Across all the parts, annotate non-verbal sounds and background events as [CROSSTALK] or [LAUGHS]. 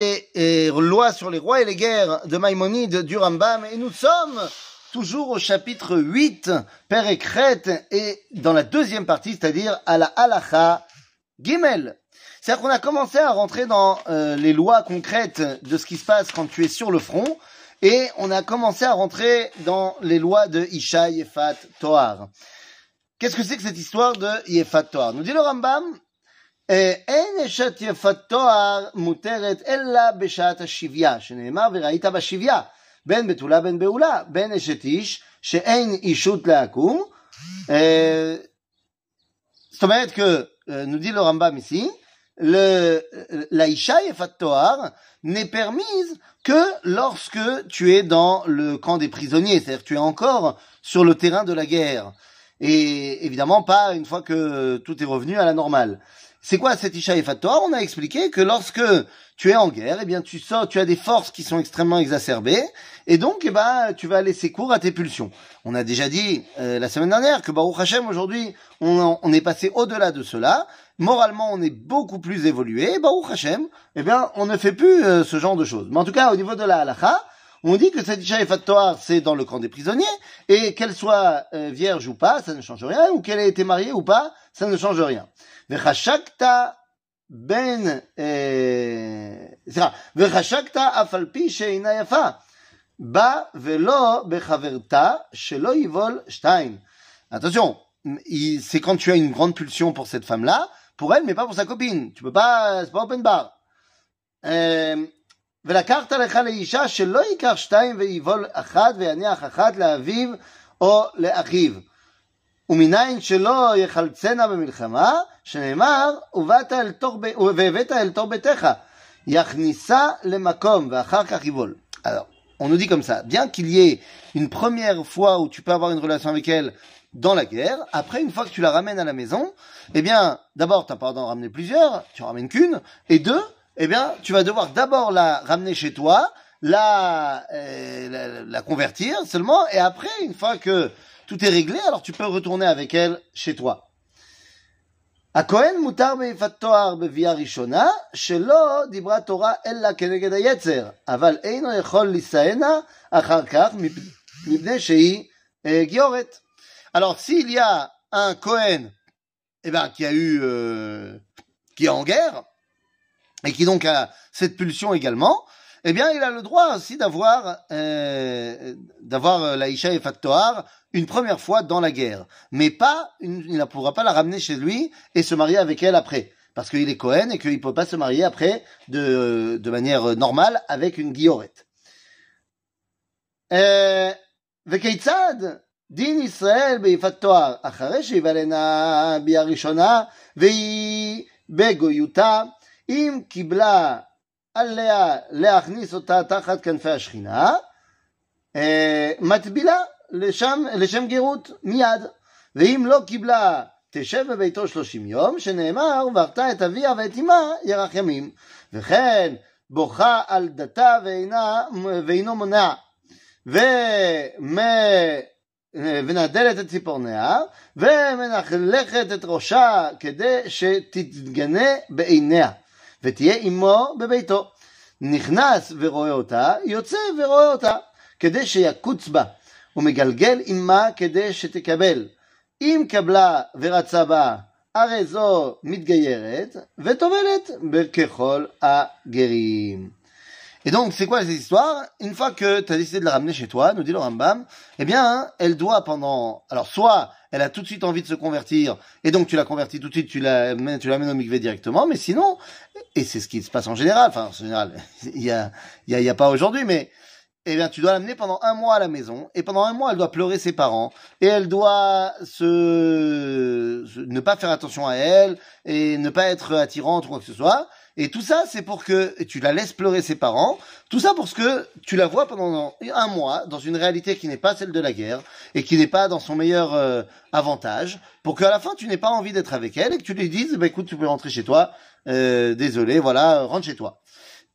et, et loi sur les rois et les guerres de Maïmonide du Rambam et nous sommes toujours au chapitre 8 Père et Crète et dans la deuxième partie c'est-à-dire à la halacha Gimel. C'est-à-dire qu'on a commencé à rentrer dans euh, les lois concrètes de ce qui se passe quand tu es sur le front et on a commencé à rentrer dans les lois de Isha Yefat Toar. Qu'est-ce que c'est que cette histoire de Yefat Toar Nous dit le Rambam, אין אשת יפת תואר מותרת אלא בשעת השביה, שנאמר וראית בשביה, בין בתולה בין בעולה, בין אשת איש, שאין אישות לעקום. זאת אומרת que, nous dit le Rambam ici, le, la Isha Yefat Toar n'est permise que lorsque tu es dans le camp des prisonniers, c'est-à-dire que tu es encore sur le terrain de la guerre. Et évidemment pas une fois que tout est revenu à la normale. C'est quoi cette Isha Toar On a expliqué que lorsque tu es en guerre, eh bien tu sors, tu as des forces qui sont extrêmement exacerbées, et donc eh ben tu vas laisser cours à tes pulsions. On a déjà dit euh, la semaine dernière que Baruch Hashem aujourd'hui on, est passé au-delà de cela. Moralement, on est beaucoup plus évolué. Baruch Hashem, eh bien on ne fait plus euh, ce genre de choses. Mais en tout cas, au niveau de la halakha, on dit que cette Isha Efatoar, c'est dans le camp des prisonniers, et qu'elle soit euh, vierge ou pas, ça ne change rien, ou qu'elle ait été mariée ou pas, ça ne change rien. ben, euh, ba velo shelo stein. Attention, c'est quand tu as une grande pulsion pour cette femme-là, pour elle, mais pas pour sa copine. Tu peux pas, c'est pas open bar. Euh, ולקחת לך לאישה שלא ייקח שתיים ויבול אחת ויניח אחת לאביו או לאחיו. ומניין שלא יחלצנה במלחמה, שנאמר, ובאת אל תוך, והבאת אל תוך ביתך, יכניסה למקום, ואחר כך יבול. Alors, on nous dit comme ça, bien qu'il y ait une première fois où tu peux avoir une relation avec elle dans la guerre, après, une fois que tu la ramènes à la maison, eh bien, d'abord, tu n'as pas d'en ramener plusieurs, tu en ramènes qu'une, et deux, eh bien, tu vas devoir d'abord la ramener chez toi, la, euh, la, la, convertir seulement, et après, une fois que tout est réglé, alors tu peux retourner avec elle chez toi. Alors, s'il y a un Cohen, eh ben, qui euh, qui est en guerre, et qui donc a cette pulsion également, eh bien, il a le droit aussi d'avoir euh, d'avoir la Isha et Fattoar une première fois dans la guerre, mais pas, une, il ne pourra pas la ramener chez lui et se marier avec elle après, parce qu'il est Cohen et qu'il ne peut pas se marier après de, de manière normale avec une guillorette. וכיצד דין ישראל ביפת תואר אחרי שיוולנה ביאה ראשונה והיא בגויותה אם קיבלה עליה להכניס אותה תחת כנפי השכינה מטבילה לשם, לשם גרות מיד, ואם לא קיבלה תשב בביתו שלושים יום, שנאמר, ואהבת את אביה ואת אמה ירח ימים, וכן בוכה על דתה ואינה, ואינו מונע, ונדלת את ציפורניה, ומנחלכת את ראשה כדי שתתגנה בעיניה, ותהיה עמו בביתו. נכנס ורואה אותה, יוצא ורואה אותה, כדי שיקוץ בה. ומגלגל עמה כדי שתקבל. אם קבלה ורצה בה, הרי זו מתגיירת וטובלת בככל הגרים. Et donc, c'est quoi cette histoire Une fois que tu as décidé de la ramener chez toi, nous dit le Rambam, eh bien, elle doit pendant... Alors, soit elle a tout de suite envie de se convertir, et donc tu la convertis tout de suite, tu la mets, tu la mets au mikvé directement, mais sinon, et c'est ce qui se passe en général, enfin, en général, [LAUGHS] il y a, y a, y a pas aujourd'hui, mais eh bien, tu dois l'amener pendant un mois à la maison, et pendant un mois, elle doit pleurer ses parents, et elle doit se ne pas faire attention à elle, et ne pas être attirante ou quoi que ce soit. Et tout ça, c'est pour que tu la laisses pleurer ses parents. Tout ça pour que tu la vois pendant un mois dans une réalité qui n'est pas celle de la guerre et qui n'est pas dans son meilleur euh, avantage, pour qu'à la fin tu n'aies pas envie d'être avec elle et que tu lui dises, bah, écoute, tu peux rentrer chez toi. Euh, désolé, voilà, rentre chez toi.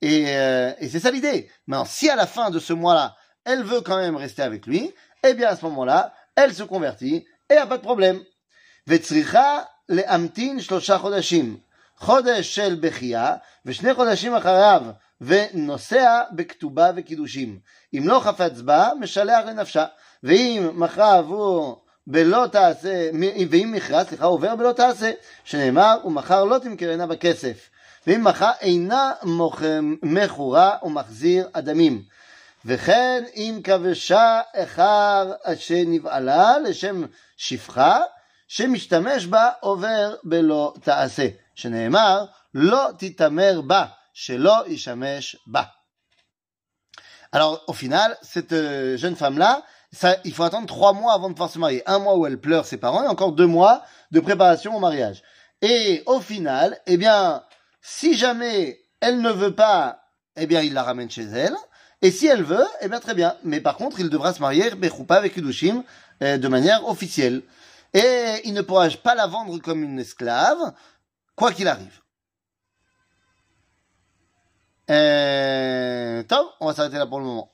Et, euh, et c'est ça l'idée. Maintenant, si à la fin de ce mois-là, elle veut quand même rester avec lui, eh bien à ce moment-là, elle se convertit et y a pas de problème. חודש של בכייה ושני חודשים אחריו ונוסע בכתובה וקידושים. אם לא חפץ בה, משלח לנפשה. ואם מכרה עבור בלא תעשה, ואם מכרה, סליחה, עובר בלא תעשה, שנאמר, ומכר לא תמכרנה בכסף. ואם מכרה אינה מכורה ומחזיר אדמים. וכן אם כבשה איכר שנבעלה לשם שפחה, שמשתמש בה עובר בלא תעשה. שנאמר, לא תתעמר בה, שלא ישמש בה. Alors, au final, cette euh, jeune femme-là, ça, il faut attendre trois mois avant de pouvoir se marier. Un mois où elle pleure ses parents et encore deux mois de préparation au mariage. Et au final, eh bien, si jamais elle ne veut pas, eh bien, il la ramène chez elle. Et si elle veut, eh bien, très bien. Mais par contre, il devra se marier, Bechoupa avec Udushim, euh, de manière officielle. Et il ne pourra pas la vendre comme une esclave, quoi qu'il arrive. Euh, top, on va s'arrêter là pour le moment.